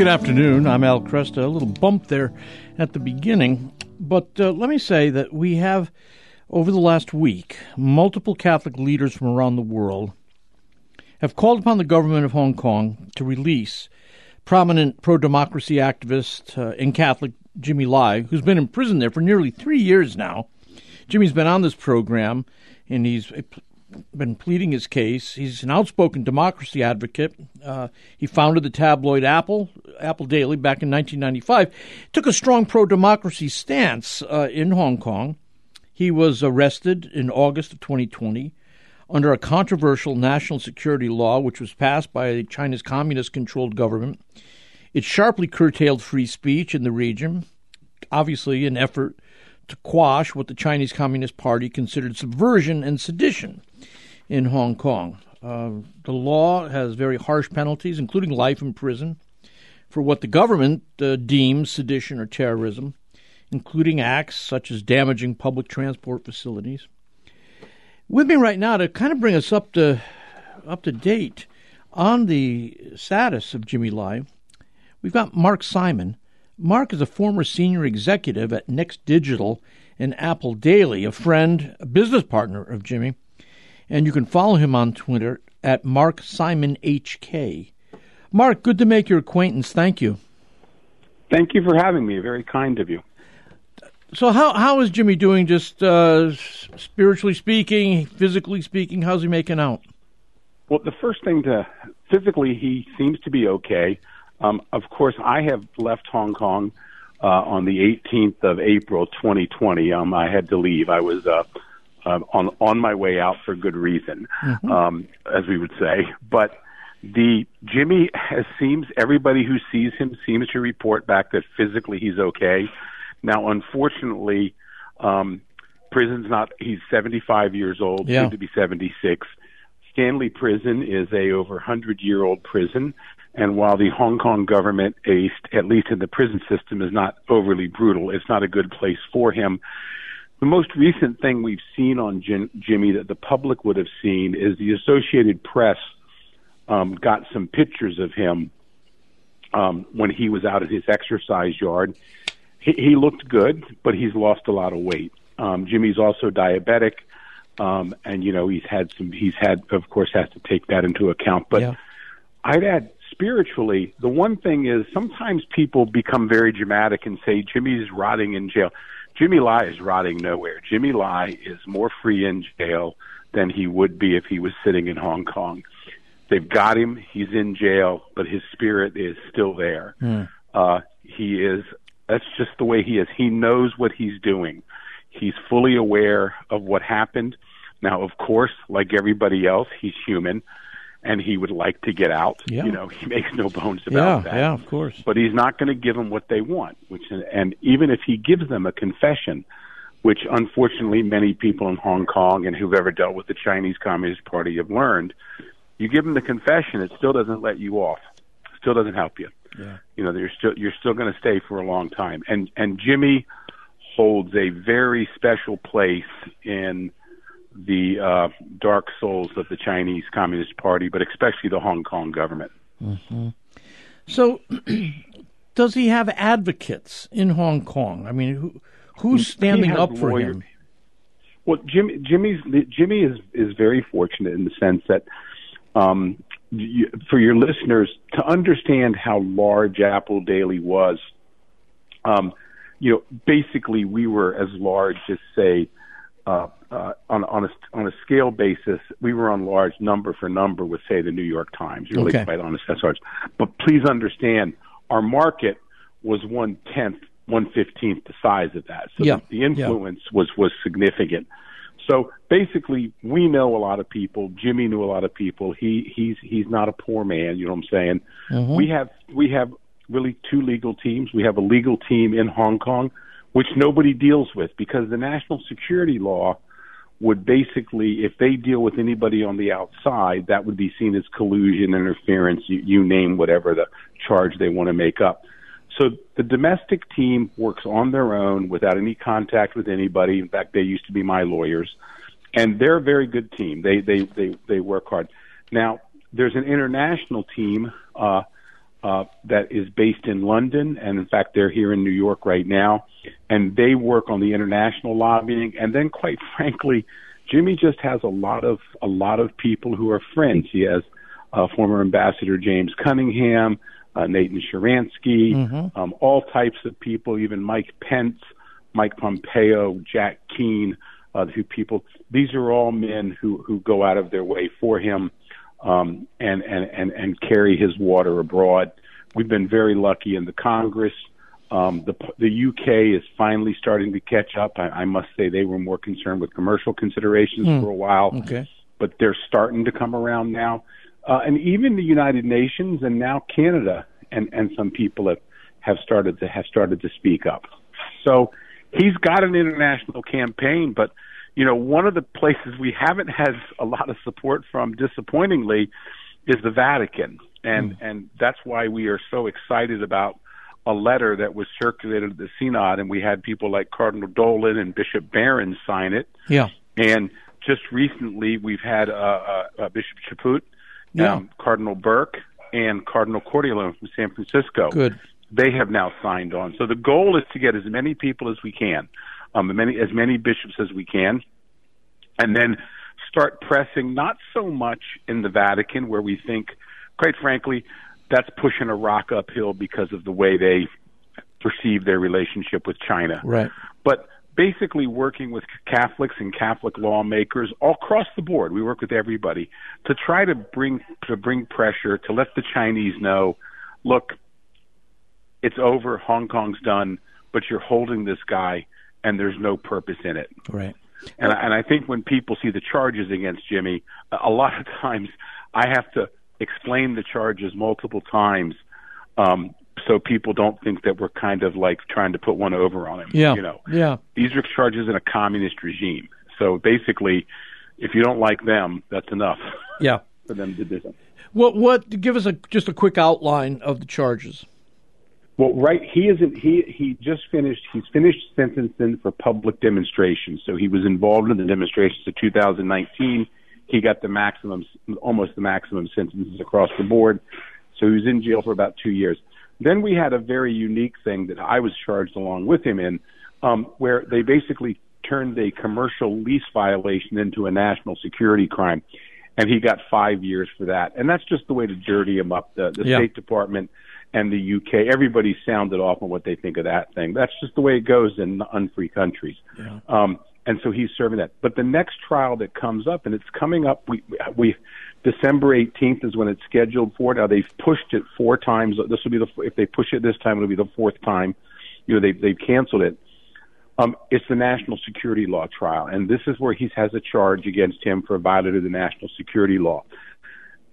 Good afternoon. I'm Al Kresta. A little bump there at the beginning. But uh, let me say that we have, over the last week, multiple Catholic leaders from around the world have called upon the government of Hong Kong to release prominent pro democracy activist uh, and Catholic Jimmy Lai, who's been in prison there for nearly three years now. Jimmy's been on this program and he's been pleading his case. He's an outspoken democracy advocate. Uh, he founded the tabloid Apple, Apple Daily, back in 1995. Took a strong pro-democracy stance uh, in Hong Kong. He was arrested in August of 2020 under a controversial national security law, which was passed by China's communist-controlled government. It sharply curtailed free speech in the region, obviously an effort to quash what the Chinese Communist Party considered subversion and sedition in Hong Kong. Uh, the law has very harsh penalties, including life in prison, for what the government uh, deems sedition or terrorism, including acts such as damaging public transport facilities. With me right now to kind of bring us up to up to date on the status of Jimmy Lai, we've got Mark Simon. Mark is a former senior executive at Next Digital and Apple Daily, a friend, a business partner of Jimmy, and you can follow him on Twitter at Mark Simon HK. Mark, good to make your acquaintance. Thank you. Thank you for having me. Very kind of you. So, how how is Jimmy doing? Just uh, spiritually speaking, physically speaking, how's he making out? Well, the first thing to physically, he seems to be okay. Um, of course, I have left Hong Kong uh, on the 18th of April, 2020. Um, I had to leave. I was uh, uh, on on my way out for good reason, mm-hmm. um, as we would say. But the Jimmy has seems everybody who sees him seems to report back that physically he's okay. Now, unfortunately, um, prison's not. He's 75 years old, yeah. soon to be 76. Stanley Prison is a over 100 year old prison. And while the Hong Kong government, at least in the prison system, is not overly brutal, it's not a good place for him. The most recent thing we've seen on Jim, Jimmy that the public would have seen is the Associated Press um, got some pictures of him um, when he was out at his exercise yard. He, he looked good, but he's lost a lot of weight. Um, Jimmy's also diabetic, um, and you know he's had some. He's had, of course, has to take that into account. But yeah. I'd add spiritually, the one thing is sometimes people become very dramatic and say Jimmy's rotting in jail. Jimmy Lai is rotting nowhere. Jimmy Lai is more free in jail than he would be if he was sitting in Hong Kong. They've got him. He's in jail, but his spirit is still there. Mm. Uh, he is. That's just the way he is. He knows what he's doing. He's fully aware of what happened. Now, of course, like everybody else, he's human and he would like to get out. Yeah. You know, he makes no bones about yeah, that. Yeah, of course. But he's not going to give them what they want. Which, and even if he gives them a confession, which unfortunately many people in Hong Kong and who've ever dealt with the Chinese Communist Party have learned, you give them the confession, it still doesn't let you off. Still doesn't help you. Yeah. You know, you're still you're still going to stay for a long time. And and Jimmy holds a very special place in the uh, dark souls of the Chinese Communist Party, but especially the Hong Kong government. Mm-hmm. So, does he have advocates in Hong Kong? I mean, who, who's standing up for him? Well, Jimmy, Jimmy's Jimmy is is very fortunate in the sense that, um, you, for your listeners to understand how large Apple Daily was, um, you know, basically we were as large as say uh, uh, on on a on a scale basis, we were on large number for number with say the New York Times. Really okay. quite honest, that's large. But please understand, our market was one tenth, one fifteenth the size of that. So yeah. the, the influence yeah. was was significant. So basically, we know a lot of people. Jimmy knew a lot of people. He he's he's not a poor man. You know what I'm saying? Mm-hmm. We have we have really two legal teams. We have a legal team in Hong Kong which nobody deals with because the national security law would basically, if they deal with anybody on the outside, that would be seen as collusion, interference, you, you name whatever the charge they want to make up. So the domestic team works on their own without any contact with anybody. In fact, they used to be my lawyers, and they're a very good team. They they they they work hard. Now there's an international team. Uh, uh, that is based in London, and in fact, they're here in New York right now, and they work on the international lobbying. And then, quite frankly, Jimmy just has a lot of a lot of people who are friends. He has uh, former Ambassador James Cunningham, uh, Nathan Sharansky, mm-hmm. um, all types of people, even Mike Pence, Mike Pompeo, Jack Keane, uh, who people. These are all men who who go out of their way for him um, and, and, and, and carry his water abroad. We've been very lucky in the Congress. Um, the, the UK is finally starting to catch up. I, I must say they were more concerned with commercial considerations mm. for a while, okay. but they're starting to come around now. Uh, and even the United Nations and now Canada and, and some people have, have started to have started to speak up. So he's got an international campaign, but you know, one of the places we haven't had a lot of support from, disappointingly, is the Vatican, and mm. and that's why we are so excited about a letter that was circulated at the Synod, and we had people like Cardinal Dolan and Bishop Barron sign it. Yeah, and just recently we've had uh, uh, uh, Bishop Chaput, yeah. um, Cardinal Burke, and Cardinal Cordileone from San Francisco. Good. They have now signed on. So the goal is to get as many people as we can um, many, as many bishops as we can, and then start pressing not so much in the Vatican, where we think, quite frankly, that's pushing a rock uphill because of the way they perceive their relationship with China. Right. But basically working with Catholics and Catholic lawmakers all across the board. We work with everybody to try to bring to bring pressure to let the Chinese know, look, it's over, Hong Kong's done, but you're holding this guy and there's no purpose in it. Right. And, and I think when people see the charges against Jimmy, a lot of times I have to explain the charges multiple times um, so people don't think that we're kind of like trying to put one over on him. Yeah. You know, yeah. These are charges in a communist regime. So basically, if you don't like them, that's enough. Yeah. for them to do something. What? What? Give us a just a quick outline of the charges. Well, right, he isn't. He he just finished. He's finished sentencing for public demonstration. So he was involved in the demonstrations of 2019. He got the maximum, almost the maximum sentences across the board. So he was in jail for about two years. Then we had a very unique thing that I was charged along with him in, um, where they basically turned a commercial lease violation into a national security crime, and he got five years for that. And that's just the way to dirty him up. The, the yeah. State Department and the UK. Everybody sounded off on what they think of that thing. That's just the way it goes in unfree countries. Yeah. Um, and so he's serving that. But the next trial that comes up, and it's coming up, we we December 18th is when it's scheduled for. Now they've pushed it four times. This will be the if they push it this time, it'll be the fourth time. You know they they've canceled it. Um, it's the national security law trial, and this is where he has a charge against him for violating the national security law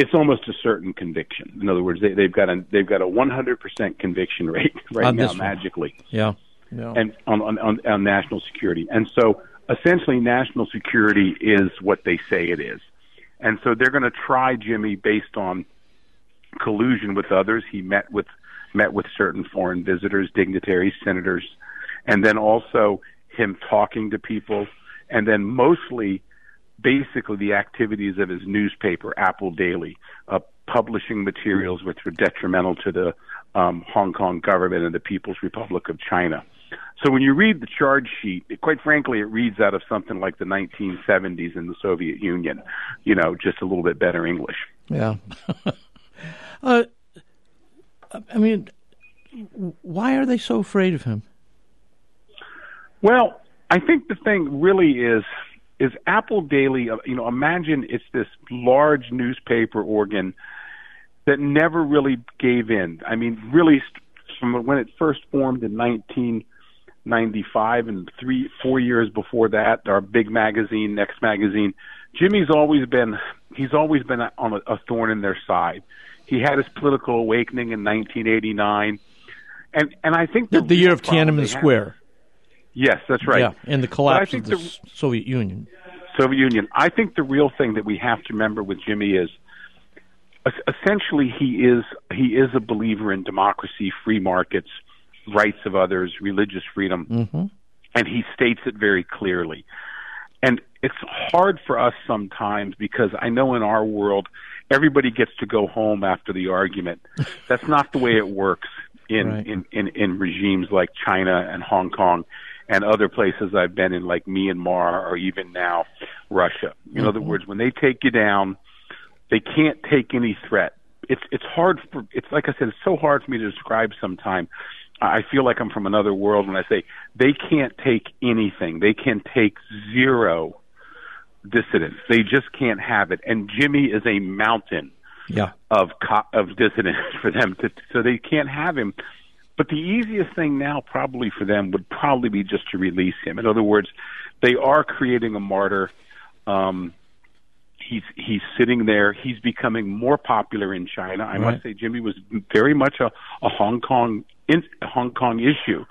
it's almost a certain conviction. In other words, they, they've got a they've got a 100% conviction rate right on now, magically. Yeah. yeah. And on, on, on on national security, and so essentially, national security is what they say it is, and so they're going to try Jimmy based on collusion with others. He met with met with certain foreign visitors, dignitaries, senators, and then also him talking to people, and then mostly basically the activities of his newspaper, Apple Daily, uh, publishing materials which were detrimental to the um, Hong Kong government and the People's Republic of China. So when you read the charge sheet, it, quite frankly, it reads out of something like the 1970s in the Soviet Union, you know, just a little bit better English. Yeah. uh, I mean, why are they so afraid of him? Well, I think the thing really is is Apple Daily. Uh, you know, imagine it's this large newspaper organ that never really gave in. I mean, really, from when it first formed in 1995 and three, four years before that, our big magazine, Next Magazine. Jimmy's always been he's always been on a, a thorn in their side. He had his political awakening in 1989, and and I think the, the year of Tiananmen Square. Yes, that's right. Yeah, and the collapse of the, the Soviet Union. Soviet Union. I think the real thing that we have to remember with Jimmy is essentially he is he is a believer in democracy, free markets, rights of others, religious freedom, mm-hmm. and he states it very clearly. And it's hard for us sometimes because I know in our world everybody gets to go home after the argument. That's not the way it works in, Right. in, in, in regimes like China and Hong Kong and other places I've been in, like Myanmar or even now Russia. In other mm-hmm. words, when they take you down, they can't take any threat. It's it's hard for it's like I said, it's so hard for me to describe sometime. I feel like I'm from another world when I say they can't take anything. They can take zero dissidents. They just can't have it. And Jimmy is a mountain Yeah. of co- of dissidents for them to so they can't have him. But the easiest thing now probably for them would probably be just to release him. In other words, they are creating a martyr. Um, he's he's sitting there. He's becoming more popular in China. I Right. must say, Jimmy was very much a, a Hong Kong in, a Hong Kong issue.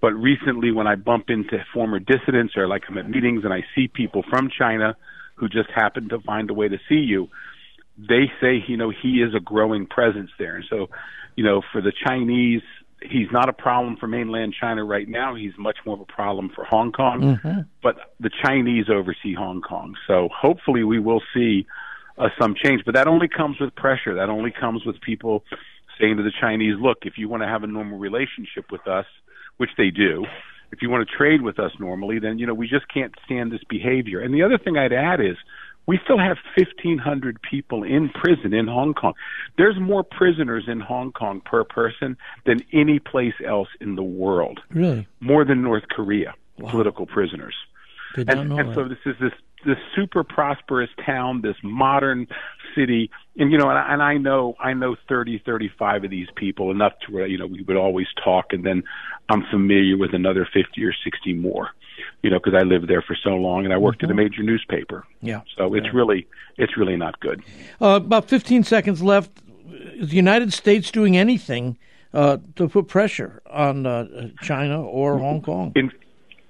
But recently, when I bump into former dissidents or like I'm at meetings and I see people from China who just happen to find a way to see you, they say, you know, he is a growing presence there. And so, you know, for the Chinese, he's not a problem for mainland China right now. He's much more of a problem for Hong Kong. But the Chinese oversee Hong Kong. So hopefully we will see uh, some change. But that only comes with pressure. That only comes with people saying to the Chinese, look, if you want to have a normal relationship with us, which they do, if you want to trade with us normally, then, you know, we just can't stand this behavior. And the other thing I'd add is we still have 1,500 people in prison in Hong Kong. There's more prisoners in Hong Kong per person than any place else in the world, Really? more than North Korea, political prisoners. Did And, and so this is this this super prosperous town, this modern city, and you know, and I, and I know I know thirty, thirty-five of these people enough to where you know we would always talk, and then I'm familiar with another fifty or sixty more, you know, because I lived there for so long and I worked at a major newspaper. yeah. So it's really it's really not good. Uh, about 15 seconds left. Is the United States doing anything uh, to put pressure on uh, China or Hong Kong? In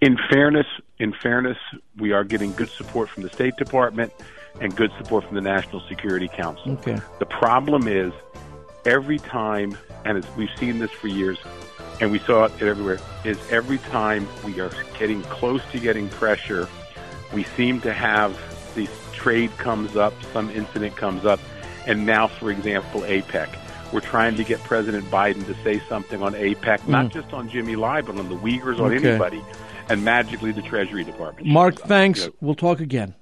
in fairness, in fairness, we are getting good support from the State Department and good support from the National Security Council. Okay. The problem is every time, and it's, we've seen this for years, and we saw it everywhere, is every time we are getting close to getting pressure, we seem to have this trade comes up, some incident comes up, and now, for example, APEC. We're trying to get President Biden to say something on APEC, not hmm. just on Jimmy Lai, but on the Uyghurs, on Okay. anybody, and magically the Treasury Department. Mark, up. thanks. You know, We'll talk again.